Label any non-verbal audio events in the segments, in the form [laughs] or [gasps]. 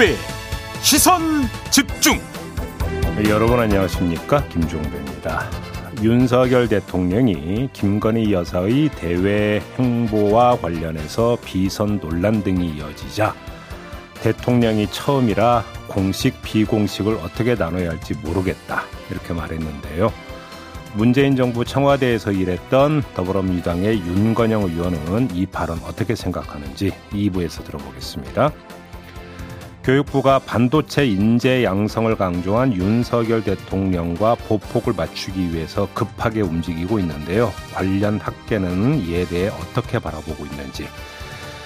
김종배 시선 집중 여러분 안녕하십니까 김종배입니다 윤석열 대통령이 김건희 여사의 대외 행보와 관련해서 비선 논란 등이 이어지자 대통령이 처음이라 공식 비공식을 어떻게 나눠야 할지 모르겠다 이렇게 말했는데요. 문재인 정부 청와대에서 일했던 더불어민주당의 윤건영 의원은 이 발언 어떻게 생각하는지 2부에서 들어보겠습니다. 교육부가 반도체 인재 양성을 강조한 윤석열 대통령과 보폭을 맞추기 위해서 급하게 움직이고 있는데요. 관련 학계는 이에 대해 어떻게 바라보고 있는지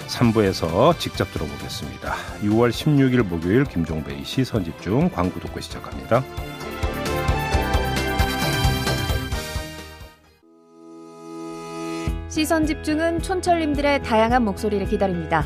3부에서 직접 들어보겠습니다. 6월 16일 목요일 김종배의 시선집중 광고 듣고 시작합니다. 시선 집중은 촌철님들의 다양한 목소리를 기다립니다.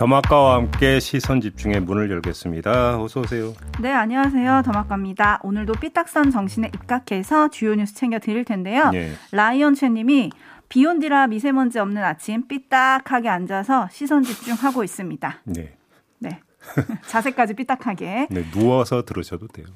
더마카와 함께 시선 집중의 문을 열겠습니다. 어서 오세요. 네, 안녕하세요. 더마카입니다. 오늘도 삐딱선 정신에 입각해서 주요 뉴스 챙겨 드릴 텐데요. 네. 라이언 최님이 비 온 뒤라 미세먼지 없는 아침 삐딱하게 앉아서 시선 집중하고 있습니다. 네. 네. [laughs] 자세까지 삐딱하게. 네, 누워서 들으셔도 돼요.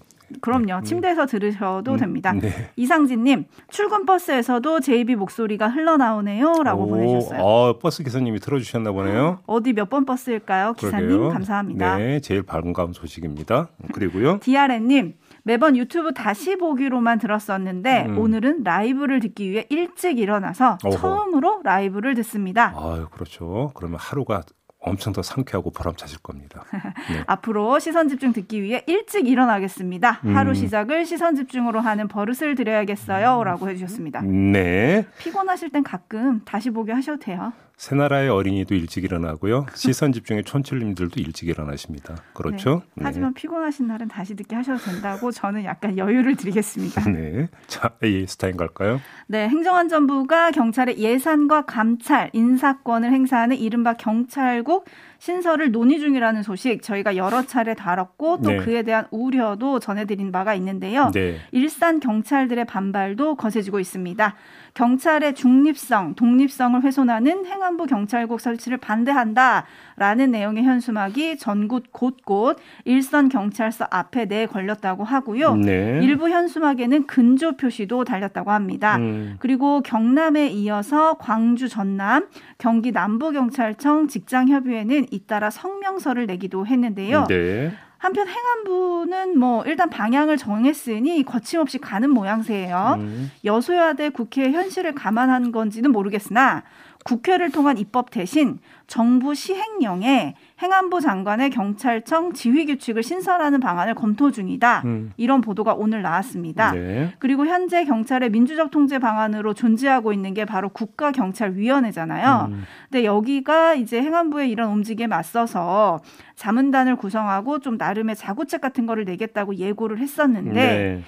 그럼요. 네. 침대에서 들으셔도 음, 됩니다. 네. 이상진님, 출근 버스에서도 JB 목소리가 흘러나오네요라고 보내주셨어요. 어, 버스 기사님이 틀어주셨나 보네요. [gasps] 어디 몇 번 버스일까요? 기사님, 그러게요. 감사합니다. 네, 제일 반가운 소식입니다. 그리고요. [laughs] 디아레님, 매번 유튜브 다시 보기로만 들었었는데 음. 오늘은 라이브를 듣기 위해 일찍 일어나서 어허. 처음으로 라이브를 듣습니다. 아, 그렇죠. 그러면 하루가 엄청 더 상쾌하고 보람차실 겁니다. [laughs] 네. 앞으로 시선 집중 듣기 위해 일찍 일어나겠습니다. 음. 하루 시작을 시선 집중으로 하는 버릇을 들여야겠어요.라고 해주셨습니다. 네. 피곤하실 땐 가끔 다시 보기 하셔도 돼요. 새나라의 어린이도 일찍 일어나고요. 시선 집중의 촌철님들도 일찍 일어나십니다. 그렇죠? 네. 네. 하지만 피곤하신 날은 다시 듣게 하셔도 된다고 저는 약간 여유를 드리겠습니다. [laughs] 네. 자, A 스타인 갈까요? 네. 행정안전부가 경찰의 예산과 감찰, 인사권을 행사하는 이른바 경찰국 신설을 논의 중이라는 소식 저희가 여러 차례 다뤘고 또 네. 그에 대한 우려도 전해드린 바가 있는데요. 네. 일산 경찰들의 반발도 거세지고 있습니다. 경찰의 중립성, 독립성을 훼손하는 행안부 경찰국 설치를 반대한다라는 내용의 현수막이 전국 곳곳 일선 경찰서 앞에 내 걸렸다고 하고요. 네. 일부 현수막에는 근조 표시도 달렸다고 합니다. 음. 그리고 경남에 이어서 광주 전남, 경기 남부경찰청 직장협의회는 잇따라 성명서를 내기도 했는데요. 네. 한편 행안부는 뭐 일단 방향을 정했으니 거침없이 가는 모양새예요. 음. 여소야대 국회 현실을 감안한 건지는 모르겠으나 국회를 통한 입법 대신 정부 시행령에 행안부 장관의 경찰청 지휘 규칙을 신설하는 방안을 검토 중이다. 음. 이런 보도가 오늘 나왔습니다. 네. 그리고 현재 경찰의 민주적 통제 방안으로 존재하고 있는 게 바로 국가경찰위원회잖아요. 음. 근데 여기가 이제 행안부의 이런 움직임에 맞서서 자문단을 구성하고 좀 나름의 자구책 같은 거를 내겠다고 예고를 했었는데 네.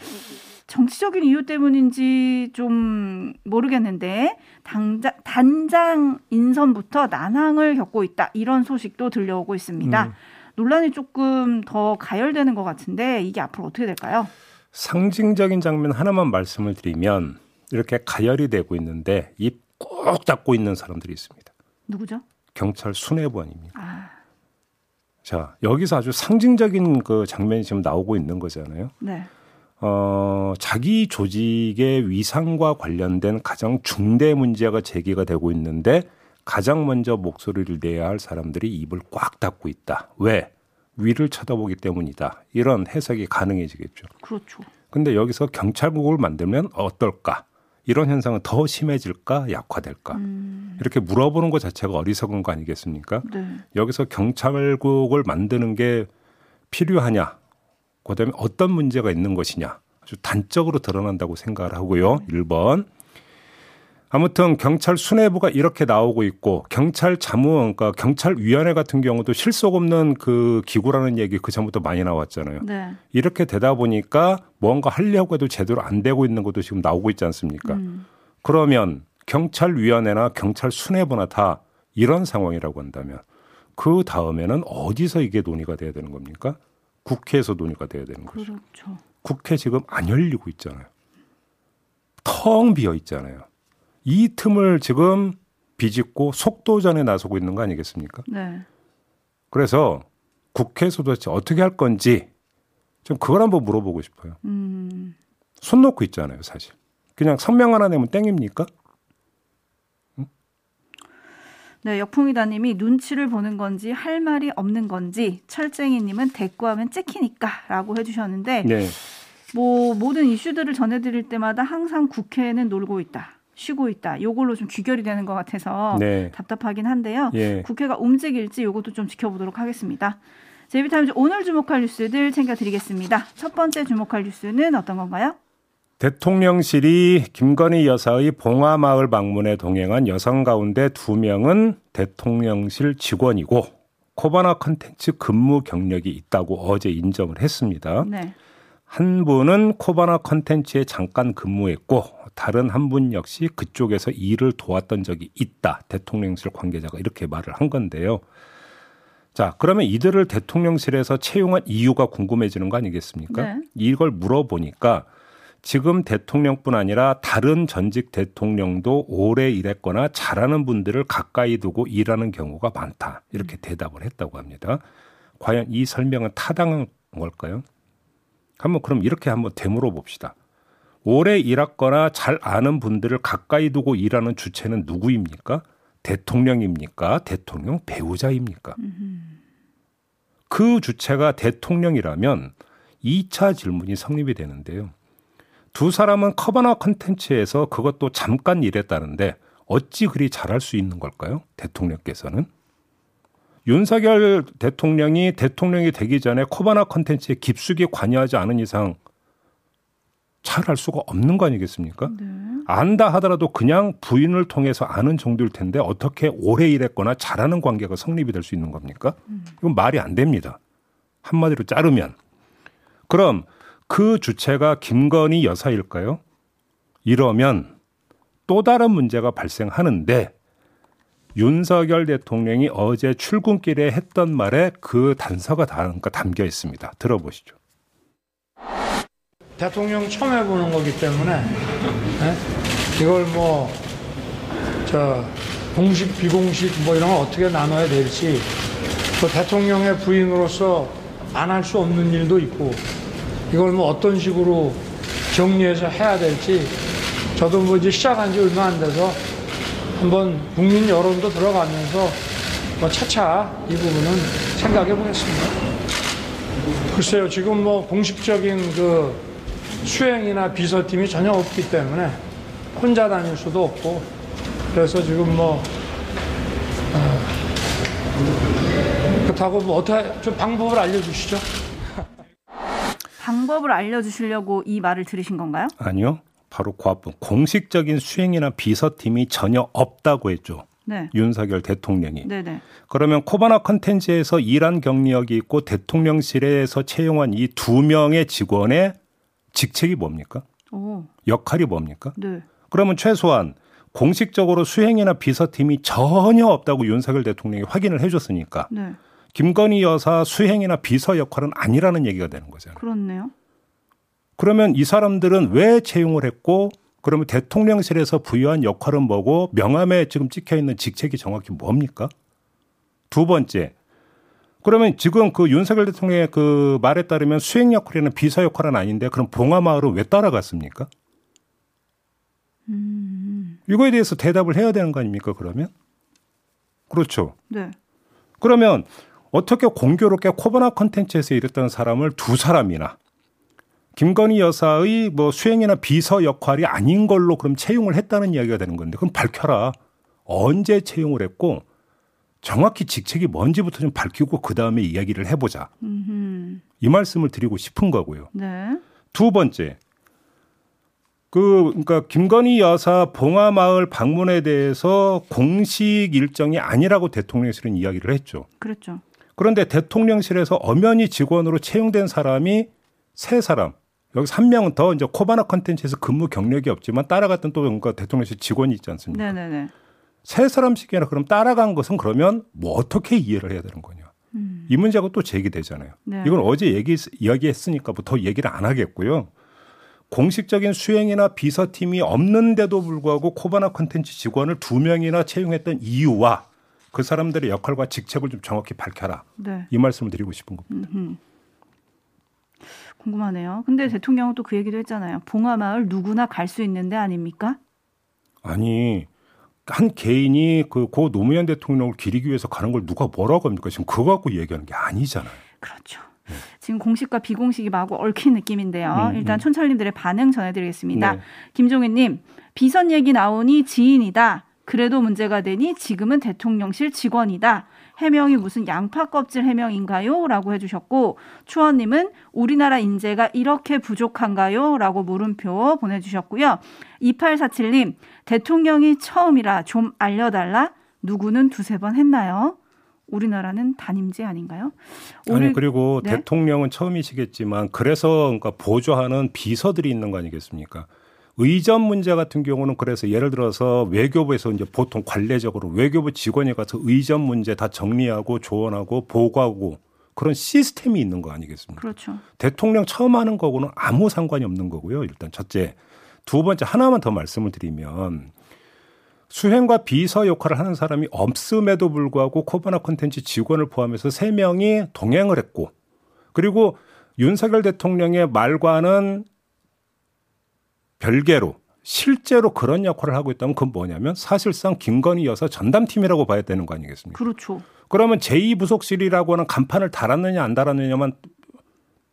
정치적인 이유 때문인지 좀 모르겠는데 당장, 단장 인선부터 난항을 겪고 있다 이런 소식도 들려오고 있습니다. 음. 논란이 조금 더 가열되는 것 같은데 이게 앞으로 어떻게 될까요? 상징적인 장면 하나만 말씀을 드리면 이렇게 가열이 되고 있는데 입 꼭 닫고 있는 사람들이 있습니다. 누구죠? 경찰 수뇌부원입니다. 아. 자 여기서 아주 상징적인 그 장면이 지금 나오고 있는 거잖아요. 네. 어, 자기 조직의 위상과 관련된 가장 중대 문제가 제기가 되고 있는데 가장 먼저 목소리를 내야 할 사람들이 입을 꽉 닫고 있다. 왜? 위를 쳐다보기 때문이다. 이런 해석이 가능해지겠죠. 그렇죠. 근데 여기서 경찰국을 만들면 어떨까? 이런 현상은 더 심해질까? 약화될까? 음. 이렇게 물어보는 것 자체가 어리석은 거 아니겠습니까? 네. 여기서 경찰국을 만드는 게 필요하냐? 그다음에 어떤 문제가 있는 것이냐 아주 단적으로 드러난다고 생각을 하고요. 1번. 아무튼 경찰 수뇌부가 이렇게 나오고 있고 경찰 자문 그러니까 경찰 위원회 같은 경우도 실속 없는 그 기구라는 얘기 그 전부터 많이 나왔잖아요. 네. 이렇게 되다 보니까 뭔가 하려고 해도 제대로 안 되고 있는 것도 지금 나오고 있지 않습니까? 음. 그러면 경찰 위원회나 경찰 수뇌부나 다 이런 상황이라고 한다면 그 다음에는 어디서 이게 논의가 돼야 되는 겁니까? 국회에서 논의가 돼야 되는 거죠. 그렇죠. 국회 지금 안 열리고 있잖아요. 텅 비어 있잖아요. 이 틈을 지금 비집고 속도전에 나서고 있는 거 아니겠습니까? 네. 그래서 국회에서 도대체 어떻게 할 건지 좀 그걸 한번 물어보고 싶어요. 음. 손 놓고 있잖아요, 사실. 그냥 성명 하나 내면 땡입니까? 네, 역풍이다님이 눈치를 보는 건지 할 말이 없는 건지 철쟁이님은 대꾸하면 찍히니까라고 해주셨는데 네. 뭐 모든 이슈들을 전해드릴 때마다 항상 국회는 놀고 있다. 쉬고 있다. 요걸로 좀 귀결이 되는 것 같아서 네. 답답하긴 한데요. 예. 국회가 움직일지 요것도 좀 지켜보도록 하겠습니다. 제비타임즈 오늘 주목할 뉴스들 챙겨드리겠습니다. 첫 번째 주목할 뉴스는 어떤 건가요? 대통령실이 김건희 여사의 봉화마을 방문에 동행한 여성 가운데 두 명은 대통령실 직원이고 코바나 컨텐츠 근무 경력이 있다고 어제 인정을 했습니다. 네. 한 분은 코바나 컨텐츠에 잠깐 근무했고 다른 한 분 역시 그쪽에서 일을 도왔던 적이 있다. 대통령실 관계자가 이렇게 말을 한 건데요. 자, 그러면 이들을 대통령실에서 채용한 이유가 궁금해지는 거 아니겠습니까? 네. 이걸 물어보니까 지금 대통령뿐 아니라 다른 전직 대통령도 오래 일했거나 잘하는 분들을 가까이 두고 일하는 경우가 많다. 이렇게 대답을 했다고 합니다. 과연 이 설명은 타당한 걸까요? 한번 그럼 이렇게 한번 되물어 봅시다. 오래 일했거나 잘 아는 분들을 가까이 두고 일하는 주체는 누구입니까? 대통령입니까? 대통령 배우자입니까? 그 주체가 대통령이라면 2차 질문이 성립이 되는데요. 두 사람은 커버나 컨텐츠에서 그것도 잠깐 일했다는데 어찌 그리 잘할 수 있는 걸까요? 대통령께서는 윤석열 대통령이 대통령이 되기 전에 코바나 컨텐츠에 깊숙이 관여하지 않은 이상 잘할 수가 없는 거 아니겠습니까? 네. 안다 하더라도 그냥 부인을 통해서 아는 정도일 텐데 어떻게 오래 일했거나 잘하는 관계가 성립이 될 수 있는 겁니까? 음. 이건 말이 안 됩니다. 한마디로 자르면. 그럼 그 주체가 김건희 여사일까요? 이러면 또 다른 문제가 발생하는데 윤석열 대통령이 어제 출근길에 했던 말에 그 단서가 담겨 있습니다. 들어보시죠. 대통령 처음 해보는 거기 때문에 네? 이걸 뭐 저 공식 비공식 뭐 이런 걸 어떻게 나눠야 될지 또 대통령의 부인으로서 안 할 수 없는 일도 있고 이걸 뭐 어떤 식으로 정리해서 해야 될지 저도 뭐 이제 시작한 지 얼마 안 돼서 한번 국민 여론도 들어가면서 뭐 차차 이 부분은 생각해 보겠습니다. 글쎄요, 지금 뭐 공식적인 그 수행이나 비서팀이 전혀 없기 때문에 혼자 다닐 수도 없고 그래서 지금 뭐 어, 그렇다고 뭐 어떻게 좀 방법을 알려주시죠. 방법을 알려주시려고 이 말을 들으신 건가요? 아니요. 바로 그 앞부 공식적인 수행이나 비서팀이 전혀 없다고 했죠. 네. 윤석열 대통령이. 네네. 그러면 코바나 컨텐츠에서 일한 경력이 있고 대통령실에서 채용한 이 두 명의 직원의 직책이 뭡니까? 오. 역할이 뭡니까? 네. 그러면 최소한 공식적으로 수행이나 비서팀이 전혀 없다고 윤석열 대통령이 확인을 해줬으니까 네. 김건희 여사 수행이나 비서 역할은 아니라는 얘기가 되는 거잖아요. 그렇네요. 그러면 이 사람들은 왜 채용을 했고 그러면 대통령실에서 부여한 역할은 뭐고 명함에 지금 찍혀 있는 직책이 정확히 뭡니까? 두 번째. 그러면 지금 그 윤석열 대통령의 그 말에 따르면 수행 역할이나 비서 역할은 아닌데 그럼 봉화마을은 왜 따라갔습니까? 음. 이거에 대해서 대답을 해야 되는 거 아닙니까, 그러면? 그렇죠. 네. 그러면 어떻게 공교롭게 코바나 컨텐츠에서 일했던 사람을 두 사람이나 김건희 여사의 뭐 수행이나 비서 역할이 아닌 걸로 그럼 채용을 했다는 이야기가 되는 건데 그럼 밝혀라. 언제 채용을 했고 정확히 직책이 뭔지부터 좀 밝히고 그 다음에 이야기를 해보자. 음흠. 이 말씀을 드리고 싶은 거고요. 네. 두 번째, 그 그러니까 김건희 여사 봉화마을 방문에 대해서 공식 일정이 아니라고 대통령실은 이야기를 했죠. 그렇죠. 그런데 대통령실에서 엄연히 직원으로 채용된 사람이 세 사람. 여기서 한 명은 더 이제 코바나 컨텐츠에서 근무 경력이 없지만 따라갔던 또 뭔가 대통령실 직원이 있지 않습니까? 네네네. 세 사람씩이나 그럼 따라간 것은 그러면 뭐 어떻게 이해를 해야 되는 거냐? 음. 이 문제가 또 제기되잖아요. 네. 이건 어제 얘기 이야기했으니까 뭐 더 얘기를 안 하겠고요. 공식적인 수행이나 비서팀이 없는데도 불구하고 코바나 컨텐츠 직원을 두 명이나 채용했던 이유와 그 사람들의 역할과 직책을 좀 정확히 밝혀라. 네. 이 말씀을 드리고 싶은 겁니다. 음흠. 궁금하네요. 근데 대통령은 또 그 얘기도 했잖아요. 봉화마을 누구나 갈 수 있는데 아닙니까? 아니 한 개인이 그 고 노무현 대통령을 기리기 위해서 가는 걸 누가 뭐라고 합니까? 지금 그거 갖고 얘기하는 게 아니잖아요. 그렇죠. 네. 지금 공식과 비공식이 마구 얽힌 느낌인데요. 음, 음. 일단 촌철님들의 반응 전해드리겠습니다. 네. 김종인님 비선 얘기 나오니 지인이다. 그래도 문제가 되니 지금은 대통령실 직원이다. 해명이 무슨 양파 껍질 해명인가요? 라고 해주셨고, 추원님은 우리나라 인재가 이렇게 부족한가요? 라고 물음표 보내주셨고요. 2847님, 대통령이 처음이라 좀 알려달라? 누구는 두세 번 했나요? 우리나라는 단임제 아닌가요? 아니 그리고 네? 대통령은 처음이시겠지만 그래서 그러니까 보조하는 비서들이 있는 거 아니겠습니까? 의전 문제 같은 경우는 그래서 예를 들어서 외교부에서 이제 보통 관례적으로 외교부 직원이 가서 의전 문제 다 정리하고 조언하고 보고하고 그런 시스템이 있는 거 아니겠습니까? 그렇죠. 대통령 처음 하는 거고는 아무 상관이 없는 거고요. 일단 첫째. 두 번째 하나만 더 말씀을 드리면 수행과 비서 역할을 하는 사람이 없음에도 불구하고 코바나 콘텐츠 직원을 포함해서 세 명이 동행을 했고 그리고 윤석열 대통령의 말과는 별개로 실제로 그런 역할을 하고 있다면 그건 뭐냐면 사실상 김건희 여사 전담팀이라고 봐야 되는 거 아니겠습니까? 그렇죠. 그러면 제2부속실이라고 하는 간판을 달았느냐 안 달았느냐만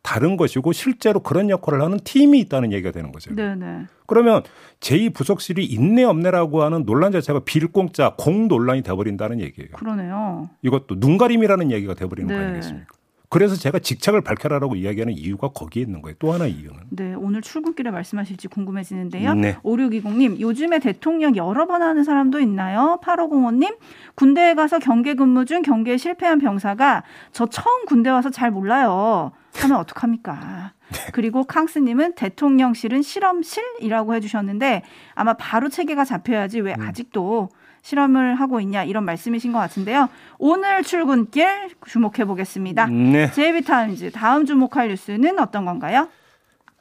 다른 것이고 실제로 그런 역할을 하는 팀이 있다는 얘기가 되는 거죠. 네네. 그러면 제2부속실이 있네 없네라고 하는 논란 자체가 빌공짜 공 논란이 돼버린다는 얘기예요. 그러네요. 이것도 눈가림이라는 얘기가 돼버리는 네. 거 아니겠습니까? 그래서 제가 직책을 밝혀라라고 이야기하는 이유가 거기에 있는 거예요. 또 하나 이유는. 네, 오늘 출근길에 말씀하실지 궁금해지는데요. 네. 5620님, 요즘에 대통령 여러 번 하는 사람도 있나요? 8505님, 군대에 가서 경계 근무 중 경계에 실패한 병사가 저 처음 군대 와서 잘 몰라요. 하면 어떡합니까? 네. 그리고 캉스님은 대통령실은 실험실이라고 해주셨는데 아마 바로 체계가 잡혀야지 왜 음. 아직도 실험을 하고 있냐 이런 말씀이신 것 같은데요. 오늘 출근길 주목해 보겠습니다. 네. 제이비타임즈 다음 주목할 뉴스는 어떤 건가요?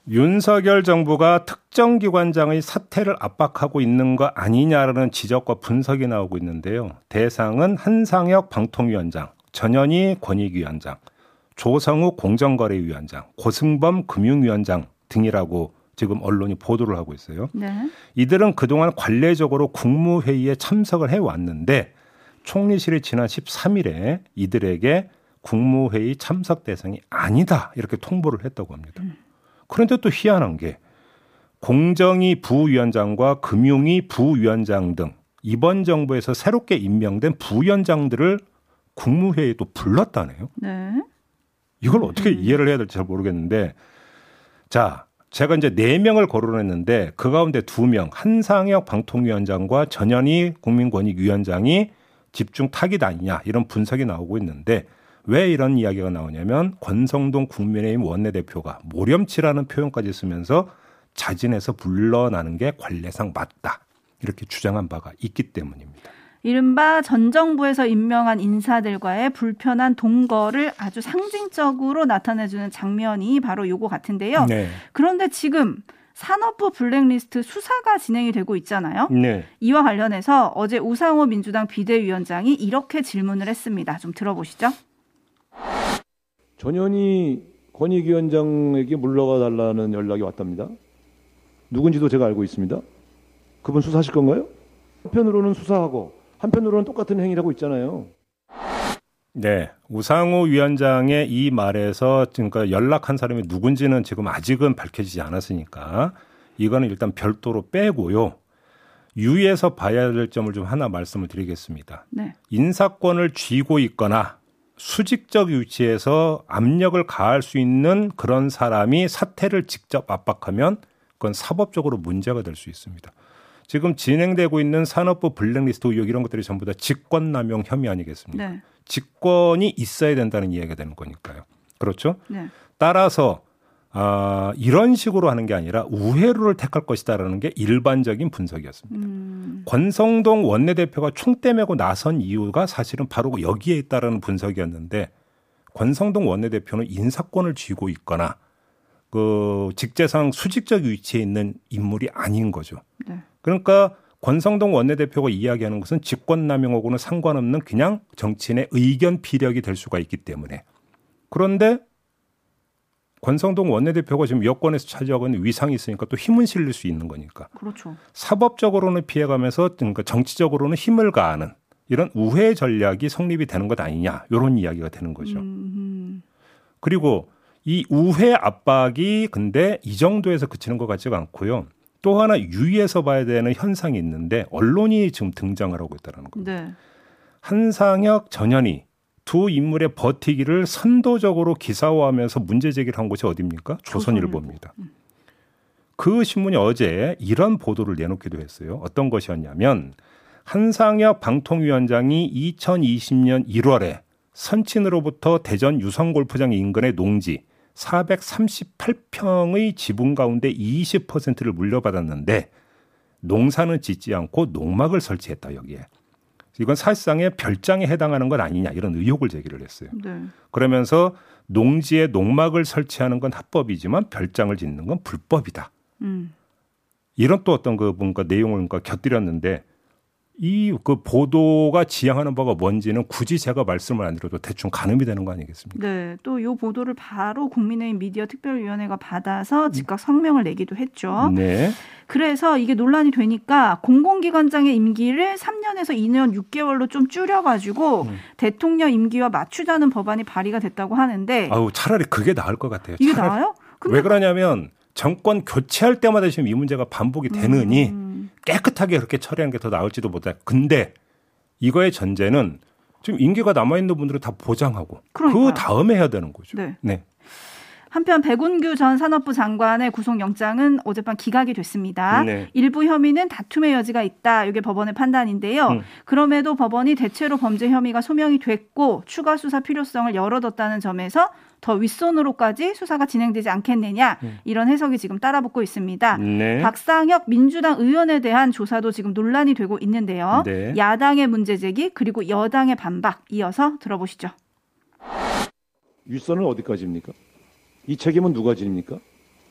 윤석열 정부가 특정 기관장의 사퇴를 압박하고 있는 거 아니냐라는 지적과 분석이 나오고 있는데요. 대상은 한상혁 방통위원장, 전현희 권익위원장, 조성욱 공정거래위원장, 고승범 금융위원장 등이라고 지금 언론이 보도를 하고 있어요. 네. 이들은 그동안 관례적으로 국무회의에 참석을 해왔는데 총리실이 지난 13일에 이들에게 국무회의 참석 대상이 아니다 이렇게 통보를 했다고 합니다. 음. 그런데 또 희한한 게 공정위 부위원장과 금융위 부위원장 등 이번 정부에서 새롭게 임명된 부위원장들을 국무회의에 또 불렀다네요. 네. 이걸 어떻게 음. 이해를 해야 될지 잘 모르겠는데 자 제가 이제 네 명을 거론했는데 그 가운데 두 명, 한상혁 방통위원장과 전현희 국민권익위원장이 집중 타깃 아니냐 이런 분석이 나오고 있는데 왜 이런 이야기가 나오냐면 권성동 국민의힘 원내대표가 모렴치라는 표현까지 쓰면서 자진해서 물러나는 게 관례상 맞다 이렇게 주장한 바가 있기 때문입니다. 이른바 전 정부에서 임명한 인사들과의 불편한 동거를 아주 상징적으로 나타내주는 장면이 바로 요거 같은데요. 네. 그런데 지금 산업부 블랙리스트 수사가 진행이 되고 있잖아요. 네. 이와 관련해서 어제 우상호 민주당 비대위원장이 이렇게 질문을 했습니다. 좀 들어보시죠. 전현희 권익위원장에게 물러가 달라는 연락이 왔답니다. 누군지도 제가 알고 있습니다. 그분 수사하실 건가요? 한편으로는 수사하고 한편으로는 똑같은 행위를 하고 있잖아요. 네. 우상호 위원장의 이 말에서 그러니까 연락한 사람이 누군지는 지금 아직은 밝혀지지 않았으니까 이거는 일단 별도로 빼고요. 유의해서 봐야 될 점을 좀 하나 말씀을 드리겠습니다. 네. 인사권을 쥐고 있거나 수직적 위치에서 압력을 가할 수 있는 그런 사람이 사태를 직접 압박하면 그건 사법적으로 문제가 될 수 있습니다. 지금 진행되고 있는 산업부 블랙리스트 의혹 이런 것들이 전부 다 직권남용 혐의 아니겠습니까? 네. 직권이 있어야 된다는 이야기가 되는 거니까요. 그렇죠? 네. 따라서 아, 이런 식으로 하는 게 아니라 우회로를 택할 것이다라는 게 일반적인 분석이었습니다. 음. 권성동 원내대표가 총대 메고 나선 이유가 사실은 바로 여기에 있다라는 분석이었는데 권성동 원내대표는 인사권을 쥐고 있거나 그 직제상 수직적 위치에 있는 인물이 아닌 거죠. 네. 그러니까 권성동 원내대표가 이야기하는 것은 직권남용하고는 상관없는 그냥 정치인의 의견 피력이 될 수가 있기 때문에 그런데 권성동 원내대표가 지금 여권에서 차지하고 있는 위상이 있으니까 또 힘은 실릴 수 있는 거니까. 그렇죠. 사법적으로는 피해가면서 그러니까 정치적으로는 힘을 가하는 이런 우회 전략이 성립이 되는 것 아니냐 이런 이야기가 되는 거죠. 음. 그리고 이 우회 압박이 근데 이 정도에서 그치는 것 같지가 않고요. 또 하나 유의해서 봐야 되는 현상이 있는데 언론이 지금 등장을 하고 있다는 겁니다. 네. 한상혁 전현희 두 인물의 버티기를 선도적으로 기사화하면서 문제 제기를 한 곳이 어디입니까? 조선일보입니다. 음. 그 신문이 어제 이런 보도를 내놓기도 했어요. 어떤 것이었냐면 한상혁 방통위원장이 2020년 1월에 선친으로부터 대전 유성골프장 인근의 농지 438평의 지분 가운데 20%를 물려받았는데 농사는 짓지 않고 농막을 설치했다 여기에. 이건 사실상의 별장에 해당하는 것 아니냐 이런 의혹을 제기를 했어요. 네. 그러면서 농지에 농막을 설치하는 건 합법이지만 별장을 짓는 건 불법이다. 음. 이런 또 어떤 그 뭔가 내용을 그러니까 곁들였는데 이 그 보도가 지향하는 바가 뭔지는 굳이 제가 말씀을 안 드려도 대충 가늠이 되는 거 아니겠습니까? 네. 또 이 보도를 바로 국민의힘 미디어 특별위원회가 받아서 즉각 성명을 내기도 했죠. 네. 그래서 이게 논란이 되니까 공공기관장의 임기를 3년에서 2년 6개월로 좀 줄여가지고 음. 대통령 임기와 맞추자는 법안이 발의가 됐다고 하는데. 아우 차라리 그게 나을 것 같아요. 이게 나아요? 왜 그러냐면 정권 교체할 때마다 지금 이 문제가 반복이 되느니 음. 깨끗하게 그렇게 처리하는 게 더 나을지도 몰라요. 근데 이거의 전제는 지금 임기가 남아 있는 분들을 다 보장하고. 그 다음에 해야 되는 거죠. 네. 네. 한편 백운규 전 산업부 장관의 구속영장은 어젯밤 기각이 됐습니다. 네. 일부 혐의는 다툼의 여지가 있다. 이게 법원의 판단인데요. 음. 그럼에도 법원이 대체로 범죄 혐의가 소명이 됐고 추가 수사 필요성을 열어뒀다는 점에서 더 윗손으로까지 수사가 진행되지 않겠느냐 음. 이런 해석이 지금 따라붙고 있습니다. 네. 박상혁 민주당 의원에 대한 조사도 지금 논란이 되고 있는데요. 네. 야당의 문제 제기 그리고 여당의 반박 이어서 들어보시죠. 윗선은 어디까지입니까? 이 책임은 누가 집니까?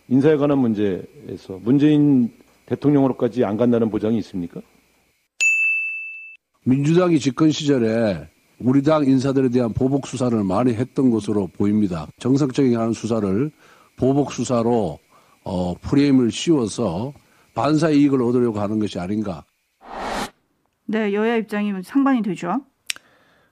인사에 관한 문제에서 문재인 대통령으로까지 안 간다는 보장이 있습니까? 민주당이 집권 시절에 우리 당 인사들에 대한 보복 수사를 많이 했던 것으로 보입니다. 정상적인 하는 수사를 보복 수사로 어, 프레임을 씌워서 반사 이익을 얻으려고 하는 것이 아닌가. 네, 여야 입장이 상반이 되죠.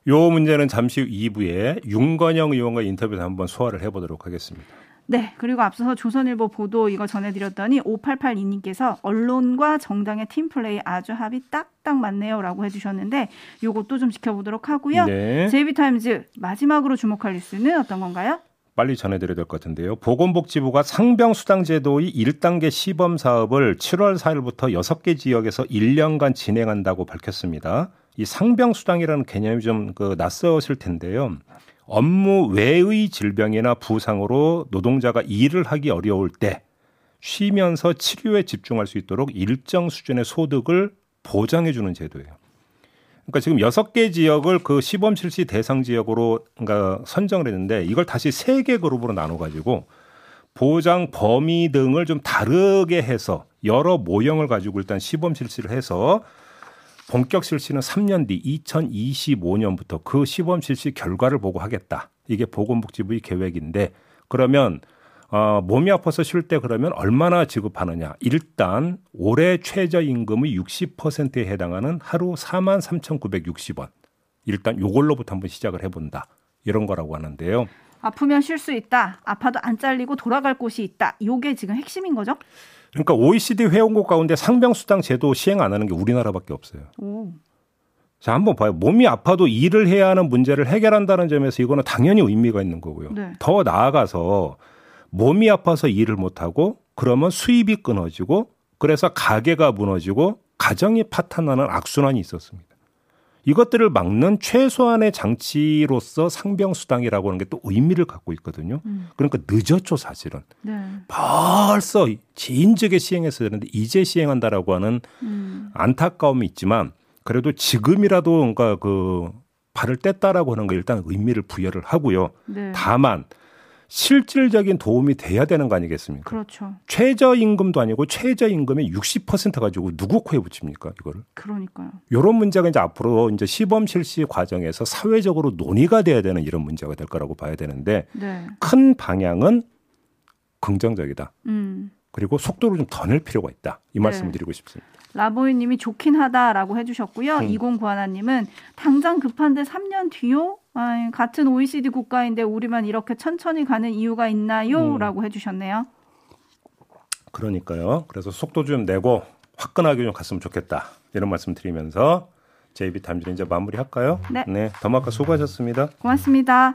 요 문제는 잠시 후 2부에 윤건영 의원과 인터뷰를 한번 소화를 해보도록 하겠습니다. 네. 그리고 앞서서 조선일보 보도 이거 전해드렸더니 5882님께서 언론과 정당의 팀플레이 아주 합이 딱딱 맞네요 라고 해주셨는데 요것도 좀 지켜보도록 하고요. 네. 제이비타임즈 마지막으로 주목할 뉴스는 어떤 건가요? 빨리 전해드려야 될 것 같은데요. 보건복지부가 상병수당제도의 1단계 시범 사업을 7월 4일부터 6개 지역에서 1년간 진행한다고 밝혔습니다. 이 상병수당이라는 개념이 좀 그 낯서실 텐데요. 업무 외의 질병이나 부상으로 노동자가 일을 하기 어려울 때 쉬면서 치료에 집중할 수 있도록 일정 수준의 소득을 보장해 주는 제도예요. 그러니까 지금 여섯 개 지역을 그 시범 실시 대상 지역으로 그러니까 선정을 했는데 이걸 다시 세 개 그룹으로 나눠 가지고 보장 범위 등을 좀 다르게 해서 여러 모형을 가지고 일단 시범 실시를 해서 본격 실시는 3년 뒤 2025년부터 그 시범 실시 결과를 보고 하겠다. 이게 보건복지부의 계획인데 그러면 어, 몸이 아파서 쉴 때 그러면 얼마나 지급하느냐. 일단 올해 최저임금의 60%에 해당하는 하루 4만 3,960원. 일단 요걸로부터 한번 시작을 해본다. 이런 거라고 하는데요. 아프면 쉴 수 있다. 아파도 안 잘리고 돌아갈 곳이 있다. 요게 지금 핵심인 거죠? 그러니까 OECD 회원국 가운데 상병수당 제도 시행 안 하는 게 우리나라밖에 없어요. 오. 자, 한번 봐요. 몸이 아파도 일을 해야 하는 문제를 해결한다는 점에서 이거는 당연히 의미가 있는 거고요. 네. 더 나아가서 몸이 아파서 일을 못 하고 그러면 수입이 끊어지고 그래서 가게가 무너지고 가정이 파탄나는 악순환이 있었습니다. 이것들을 막는 최소한의 장치로서 상병 수당이라고 하는 게 또 의미를 갖고 있거든요. 음. 그러니까 늦었죠, 사실은. 네. 벌써 진즉에 시행했어야 되는데 이제 시행한다라고 하는 음. 안타까움이 있지만 그래도 지금이라도 뭔가 그 발을 뗐다라고 하는 거 일단 의미를 부여를 하고요. 네. 다만 실질적인 도움이 돼야 되는 거 아니겠습니까? 그렇죠. 최저임금도 아니고 최저임금의 60% 가지고 누구 코에 붙입니까? 이거를. 그러니까요. 이런 문제가 이제 앞으로 이제 시범 실시 과정에서 사회적으로 논의가 돼야 되는 이런 문제가 될 거라고 봐야 되는데 네. 큰 방향은 긍정적이다. 음. 그리고 속도를 좀 더 낼 필요가 있다. 이 말씀을 네. 드리고 싶습니다. 라보이님이 좋긴 하다라고 해주셨고요. 음. 2091님은 당장 급한데 3년 뒤요? 아, 같은 OECD 국가인데 우리만 이렇게 천천히 가는 이유가 있나요? 음. 라고 해주셨네요. 그러니까요. 그래서 속도 좀 내고 화끈하게 좀 갔으면 좋겠다. 이런 말씀 드리면서 JB 탐지를 이제 마무리할까요? 네. 네. 더마카 수고하셨습니다. 고맙습니다.